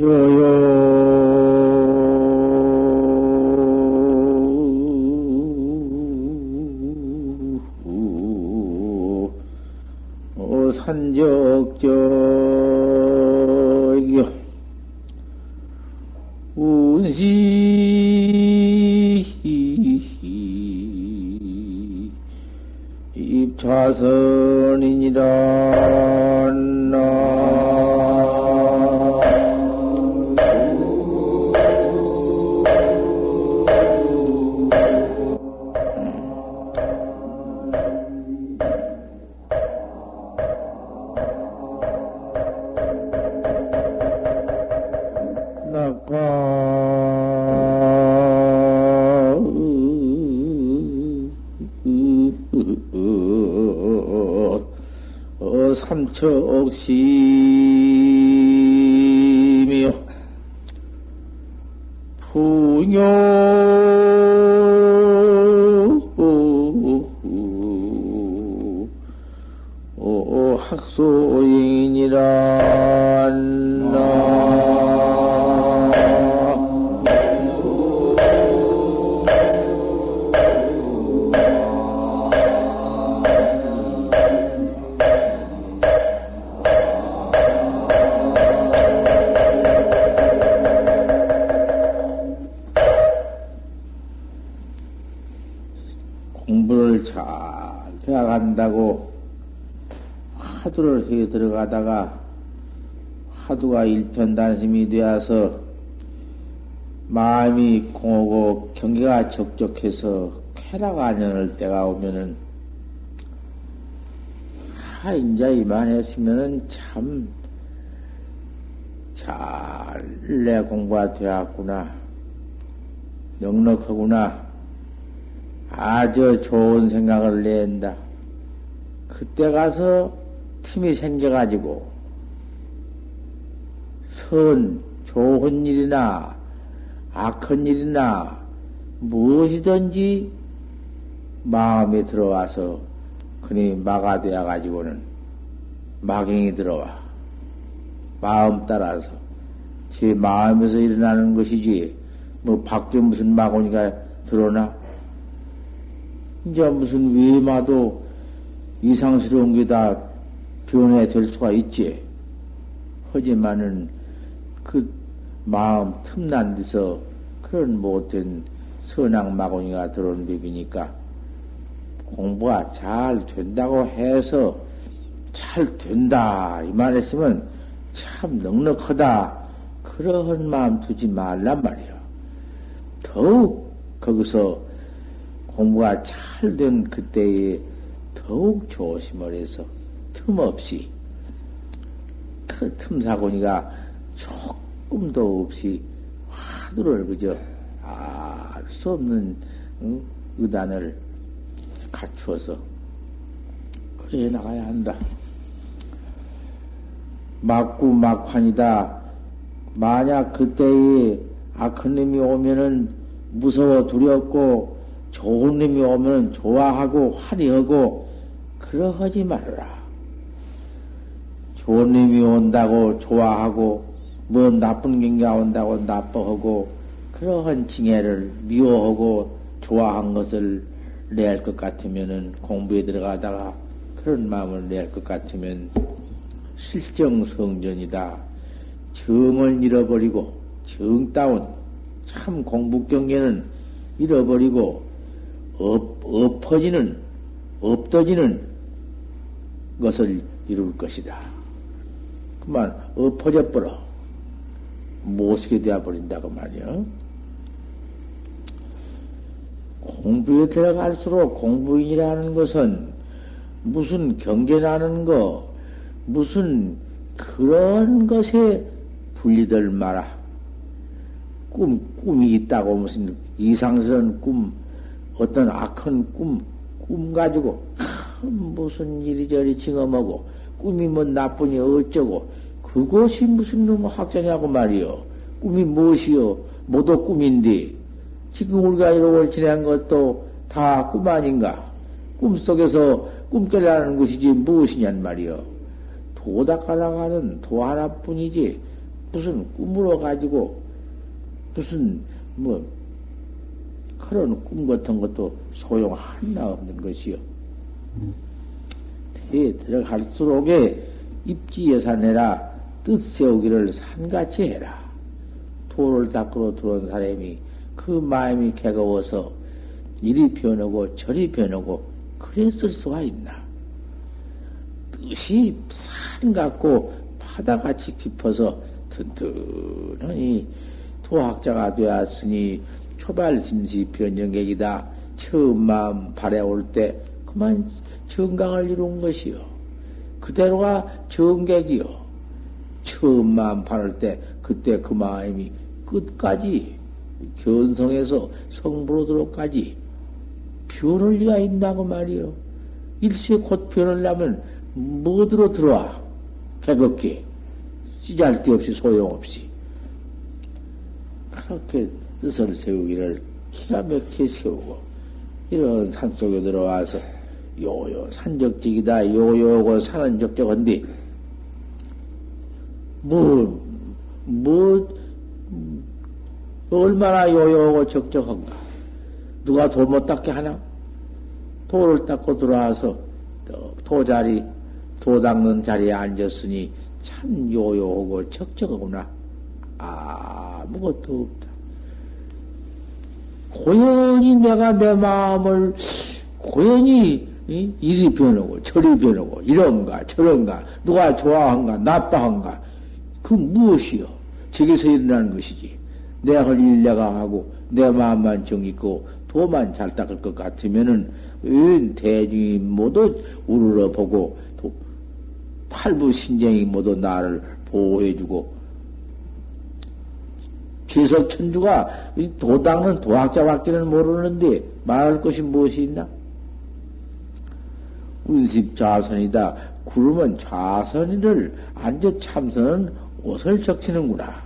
요요. 산적적 운시 입좌선이니라 삼척심이요. 풍요. 학소인이란 공 하두를 해 들어가다가 하두가 일편단심이 되어서 마음이 공하고 경계가 적적해서 쾌락 안연할 때가 오면은 하 인자 이만했으면은 참 잘 내 공부가 되었구나 넉넉하구나 아주 좋은 생각을 낸다. 그때 가서 틈이 생겨가지고 선, 좋은 일이나 악한 일이나 무엇이든지 마음에 들어와서 그니 막아되어 가지고는 막행이 들어와. 마음 따라서 제 마음에서 일어나는 것이지 뭐 밖에 무슨 마구니가 들어오나 이제 무슨 외마도 이상스러운 게 다 변해될 수가 있지. 하지만은 그 마음 틈난 데서 그런 못된 선악 마구니가 들어온 법이니까 공부가 잘 된다고 해서 잘 된다 이 말했으면 참 넉넉하다 그러한 마음 두지 말란 말이야. 더욱 거기서 공부가 잘 된 그때에 더욱 조심을 해서 틈없이 그 틈사고니가 조금도 없이 화두를 그저 알 수 없는 응? 의단을 갖추어서 그래 나가야 한다. 막구 막환이다. 만약 악한 놈이 오면은 무서워 두렵고 좋은 놈이 오면 좋아하고 환희하고 그러하지 말아라. 좋은 놈이 온다고 좋아하고 뭐 나쁜 경가 온다고 나빠하고 그러한 징해를 미워하고 좋아한 것을 낼 것 같으면은 공부에 들어가다가 그런 마음을 낼 것 같으면 실정성전이다. 정을 잃어버리고 정다운 참 공부 경계는 잃어버리고 엎, 엎어지는, 엎어지는 것을 이룰 것이다. 그만 엎어져 버려. 못쓰게 되어 버린다고 말이야. 공부에 들어갈수록 공부인이라는 것은 무슨 경계나는 거, 무슨 그런 것에 분리될 마라. 꿈, 꿈이 있다고 무슨 이상스러운 꿈, 어떤 악한 꿈, 꿈 가지고 무슨 이리저리 징험하고 꿈이 뭐 나쁘니 어쩌고 그것이 무슨 놈 학자냐고 말이요. 꿈이 무엇이요? 모두 꿈인데 지금 우리가 이러고 지낸 것도 다 꿈 아닌가? 꿈 속에서 꿈깨라는 것이지 무엇이냔 말이요. 도닦아나가는 도 하나뿐이지 무슨 꿈으로 가지고 무슨 뭐 그런 꿈 같은 것도 소용 하나 없는 것이요. 대 들어갈수록에 입지 예산해라 뜻 세우기를 산같이 해라. 도를 닦으러 들어온 사람이 그 마음이 개거워서 이리 변하고 저리 변하고 그랬을 수가 있나? 뜻이 산 같고 바다같이 깊어서 튼튼하니 도학자가 되었으니 초발심시 변정객이다. 처음 마음 발해올 때 그만 정강을 이룬 것이요. 그대로가 정객이요. 처음 마음 발할 때 그때 그 마음이 끝까지 견성해서 성부로들어까지 변할 리가 있다고 말이요. 일시에 곧 변하려면 뭐들어 들어와? 개겁게. 찌잘데 없이 소용없이. 그렇게 뜻을 세우기를 기가 막히게 세우고, 이런 산 속에 들어와서, 요요, 산적직이다, 요요고 산은 적적한데, 뭐, 뭐, 얼마나 요요하고 적적한가. 누가 도 못 닦게 하나? 도를 닦고 들어와서, 도자리, 도 닦는 자리에 앉았으니, 참 요요하고 적적하구나. 아무것도 없다. 고연히 내가 내 마음을 고연히 이리 변하고 저리 변하고 이런가 저런가 누가 좋아한가 나빠한가 그 무엇이요? 저기서 일어나는 것이지. 내가 할 일 내가 하고 내 마음만 정있고 도만 잘 닦을 것 같으면은 대중이 모두 우르르 보고 팔부 신쟁이 모두 나를 보호해주고 최석 천주가 도당은 도학자 밖에는 모르는데 말할 것이 무엇이 있나? 운십 좌선이다. 구름은 좌선이를 앉아 참선은 옷을 적치는구나.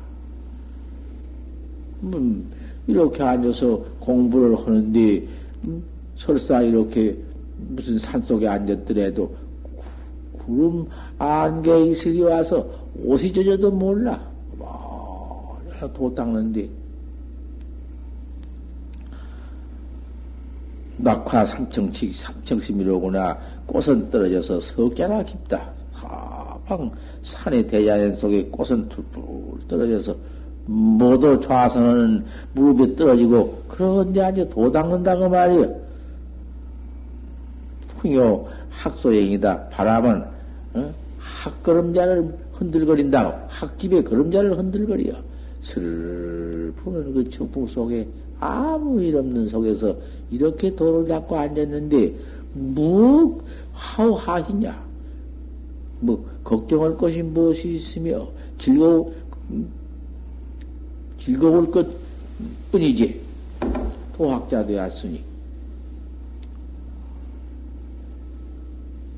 음, 이렇게 앉아서 공부를 하는데 음, 설사 이렇게 무슨 산 속에 앉았더라도 구름 안개 이슬이 와서 옷이 젖어도 몰라. 도 닦는데 낙화 삼청치 삼청심이로구나 꽃은 떨어져서 석개나 깊다. 하방 산의 대자연 속에 꽃은 툴툴 떨어져서 모두 좌선은 무릎에 떨어지고 그런데 아주 도 닦는다고 말이요. 풍요 학소행이다. 바람은 어? 학걸음자를 흔들거린다고 학집의 걸음자를 흔들거려. 슬프는 그 청풍 속에 아무 일 없는 속에서 이렇게 돌을 잡고 앉았는데 뭐 하우하시냐? 뭐 걱정할 것이 무엇이 있으며 즐거워 즐거울 것 뿐이지 도학자 되었으니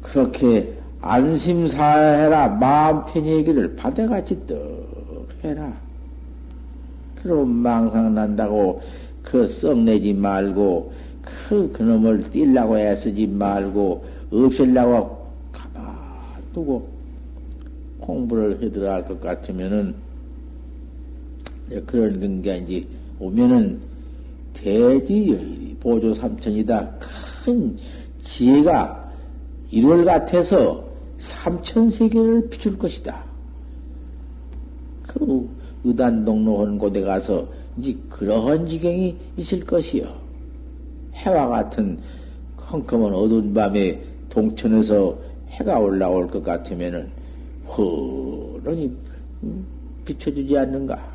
그렇게 안심사해라 마음 편히기를 바다같이 떡 해라. 그럼 망상 난다고 그 썩내지 말고 그 그놈을 뛸라고 애쓰지 말고 없앨라고 가만 두고 공부를 해 들어갈 것 같으면은 그런 근게 이제 오면은 대지여일이 보조 삼천이다 큰 지혜가 일월 같아서 삼천 세계를 비출 것이다. 그 의단 동로한 곳에 가서 이제 그러한 지경이 있을 것이요. 해와 같은 컴컴한 어두운 밤에 동천에서 해가 올라올 것 같으면은 허런히 비춰주지 않는가?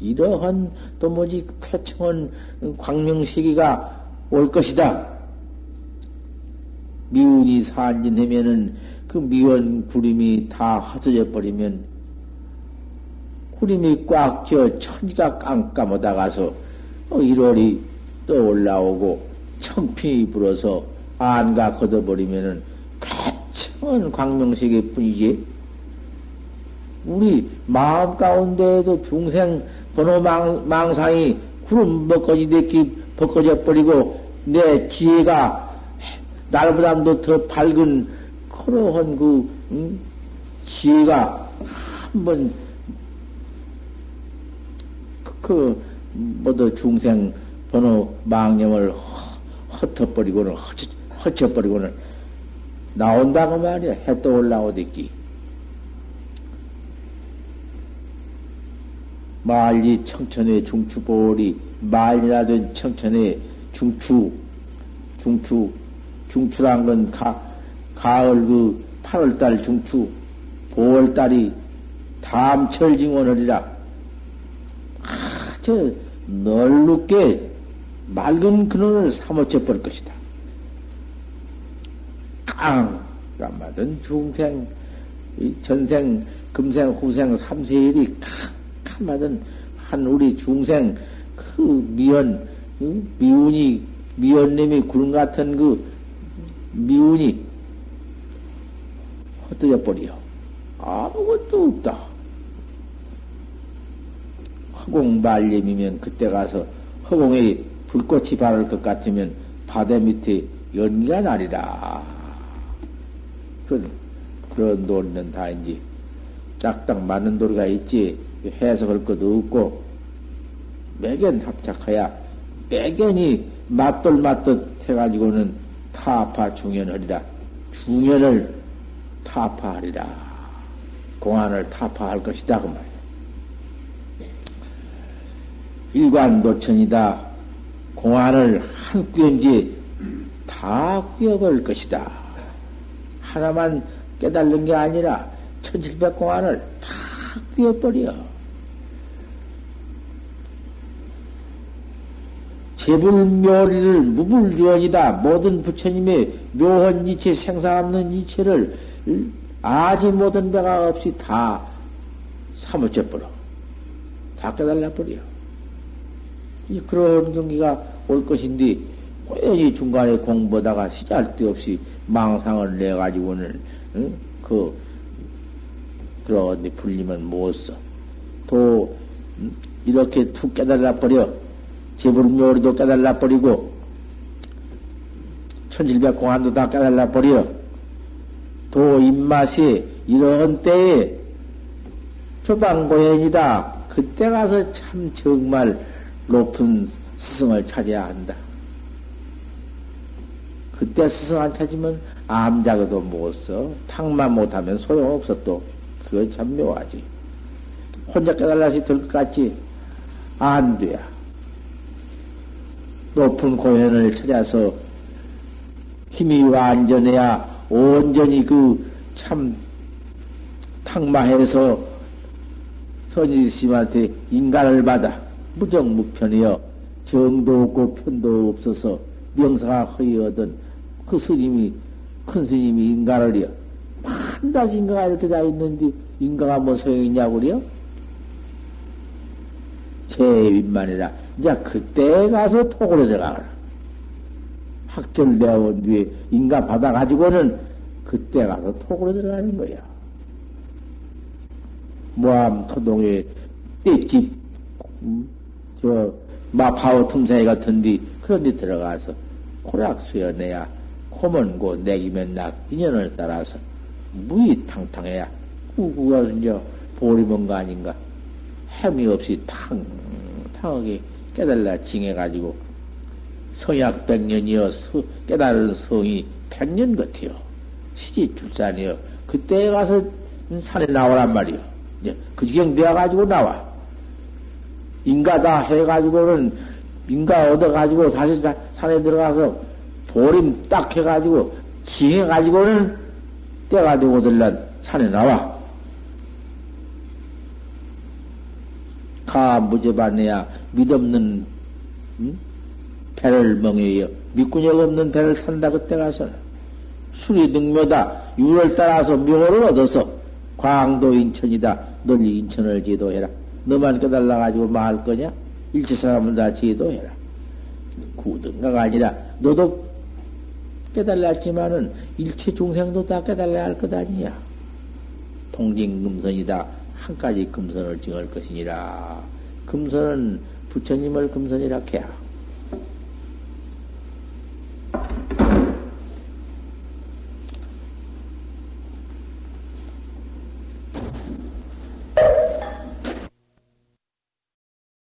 이러한 또 뭐지 쾌청한 광명시기가 올 것이다. 미운이 산진하면은 그 미운 구름이 다 흩어져 버리면 구름이 꽉져 천지가 깜깜하다 가서 1월이 또 올라오고 청풍이 불어서 안가 걷어버리면은 가청한 광명세계 뿐이지. 우리 마음 가운데에도 중생 번호 망, 망상이 구름 벗거지 됐기 벗거져 버리고 내 지혜가 날보다도 더 밝은 그러한 그 음? 지혜가 한번 그, 모두 중생 번호 망념을 헛헛버리고는, 헛헛버리고는 나온다고 말이야. 해떠 올라오댔기. 말리 청천의 중추보리, 말이라 된 청천의 중추, 중추, 중추란 건 가, 가을 그 8월달 중추, 보월달이 다음 철징원을이라 아주 널룩게 맑은 근원을 사모쳐 볼 것이다. 깡! 까마든 중생, 전생, 금생, 후생, 삼세일이 캄캄하던 한 우리 중생, 그 미연, 미운이, 미연님이 구름 같은 그 미운이 헛되어 버려. 아무것도 없다. 허공 말림이면 그때 가서 허공에 불꽃이 바를 것 같으면 바다 밑에 연기가 나리라. 그런, 그런 논리는 다 이제 딱딱 맞는 도리가 있지. 해석할 것도 없고, 매견 합작하야 매견이 맞돌 맞듯 해가지고는 타파 중연하리라. 중연을 타파하리라. 공안을 타파할 것이다. 그 말이야. 일관도천이다. 공안을 한 꿰임지 다 꿰어버릴 것이다. 하나만 깨달는 게 아니라 천칠백 공안을 다 꿰어버려. 제불묘리를 무불주원이다. 모든 부처님의 묘한 이체, 생사 없는 이체를 아지 못한 배가 없이 다 사무쳐버려. 다 깨달아버려. 그런 경기가 올 것인데, 고연히 중간에 공부하다가 시잘데 없이 망상을 내 가지고는, 응? 그, 그런데 불리면 못 써. 또, 응? 이렇게 툭 깨달아 버려. 제불묘리도 깨달아 버리고, 천칠백 공안도 다 깨달아 버려. 또 입맛이 이런 때에 조방고연이다. 그때 가서 참 정말 높은 스승을 찾아야 한다. 그때 스승 안 찾으면 암자가도 못 써. 탕만 못하면 소용없어 또. 그건 참 묘하지. 혼자 깨달라서 될 것 같지? 안 돼야. 높은 고현을 찾아서 힘이 완전해야 온전히 그 참 탕마해서 선지스님한테 인간을 받아 무정무편이여 정도 없고 편도 없어서 명사가 허이하던 그 스님이 큰 스님이 인간을이여 판다시 인가가 이렇게 다 있는데 인가가 뭐 소용있냐고 그래요? 제입만이라 이제 그때 가서 톡으로 들어가라. 확절되어 온 뒤에 인가 받아가지고는 그때 가서 톡으로 들어가는 거야. 모함 토동에 떼집, 음, 저, 마파워 틈사이 같은데, 그런 데 들어가서 코락 수여내야, 코먼 고 내기면 낙, 인연을 따라서 무이 탕탕해야, 꾸꾸가 이제 보리 뭔가 아닌가. 햄이 없이 탕탕하게 깨달라 징해가지고, 성약 백년이여 깨달은 성이 백년 같아요. 시집 출산이요. 그때 가서 산에 나오란 말이요. 그 지경 되어가지고 나와. 인가다 해가지고는 인가 얻어가지고 다시 산에 들어가서 보림 딱 해가지고 지해가지고는 때가 되고 들란 산에 나와. 가 무죄반해야 믿없는 음? 배를 멍해요. 믿구력 없는 배를 탄다 그때 가서는. 술이 능묘다. 유를 따라서 묘를 얻어서 광도 인천이다. 널리 인천을 제도해라. 너만 깨달아가지고 말 거냐? 일체 사람은 다 제도해라. 구등가가 아니라 너도 깨달았지만은 일체 중생도 다 깨달아야 할 것 아니냐? 통징금선이다. 한 가지 금선을 증할 것이니라. 금선은 부처님을 금선이라 해야.